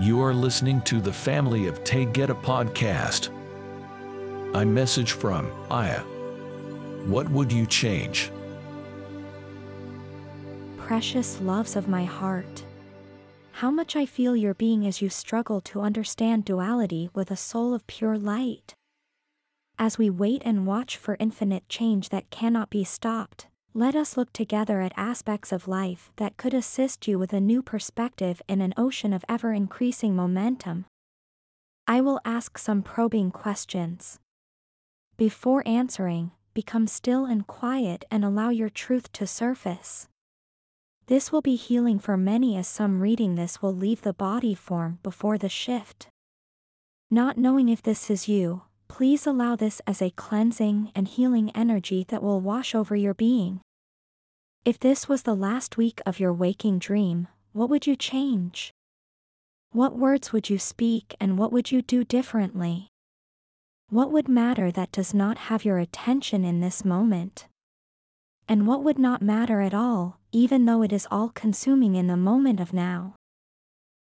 You are listening to the Family of Taygeta podcast. A message from Aya. What would you change? Precious loves of my heart. How much I feel your being as you struggle to understand duality with a soul of pure light. As we wait and watch for infinite change that cannot be stopped, let us look together at aspects of life that could assist you with a new perspective in an ocean of ever increasing momentum. I will ask some probing questions. Before answering, become still and quiet and allow your truth to surface. This will be healing for many as some reading this will leave the body form before the shift. Not knowing if this is you, please allow this as a cleansing and healing energy that will wash over your being. If this was the last week of your waking dream, what would you change? What words would you speak and what would you do differently? What would matter that does not have your attention in this moment? And what would not matter at all, even though it is all consuming in the moment of now?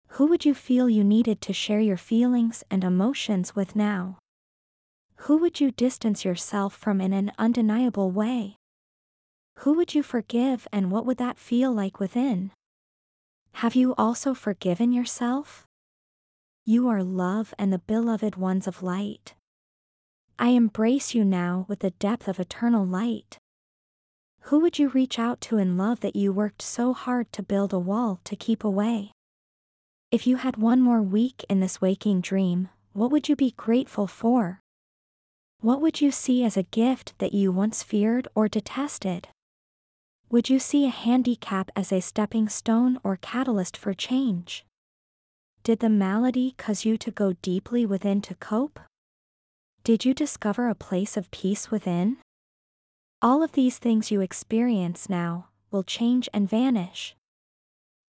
Who would you feel you needed to share your feelings and emotions with now? Who would you distance yourself from in an undeniable way? Who would you forgive and what would that feel like within? Have you also forgiven yourself? You are love and the beloved ones of light. I embrace you now with the depth of eternal light. Who would you reach out to in love that you worked so hard to build a wall to keep away? If you had one more week in this waking dream, what would you be grateful for? What would you see as a gift that you once feared or detested? Would you see a handicap as a stepping stone or catalyst for change? Did the malady cause you to go deeply within to cope? Did you discover a place of peace within? All of these things you experience now will change and vanish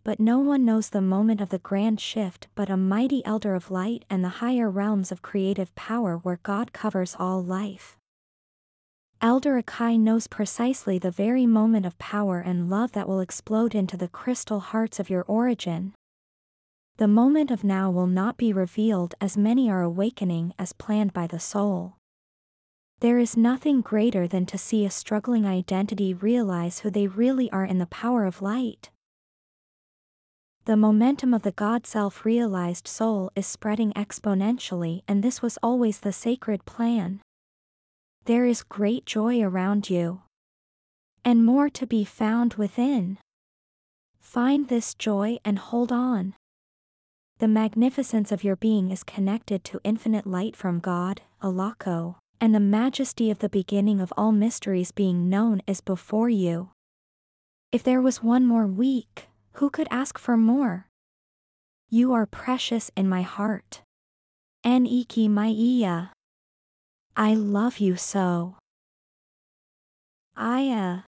but no one knows the moment of the grand shift but a mighty elder of light and the higher realms of creative power where God covers all life. Elder Akai knows precisely the very moment of power and love that will explode into the crystal hearts of your origin. The moment of now will not be revealed as many are awakening as planned by the soul. There is nothing greater than to see a struggling identity realize who they really are in the power of light. The momentum of the God self realized soul is spreading exponentially, and this was always the sacred plan. There is great joy around you, and more to be found within. Find this joy and hold on. The magnificence of your being is connected to infinite light from God, Alako, and the majesty of the beginning of all mysteries being known is before you. If there was one more week, who could ask for more? You are precious in my heart. Eniki Maiya. I love you so. Aya.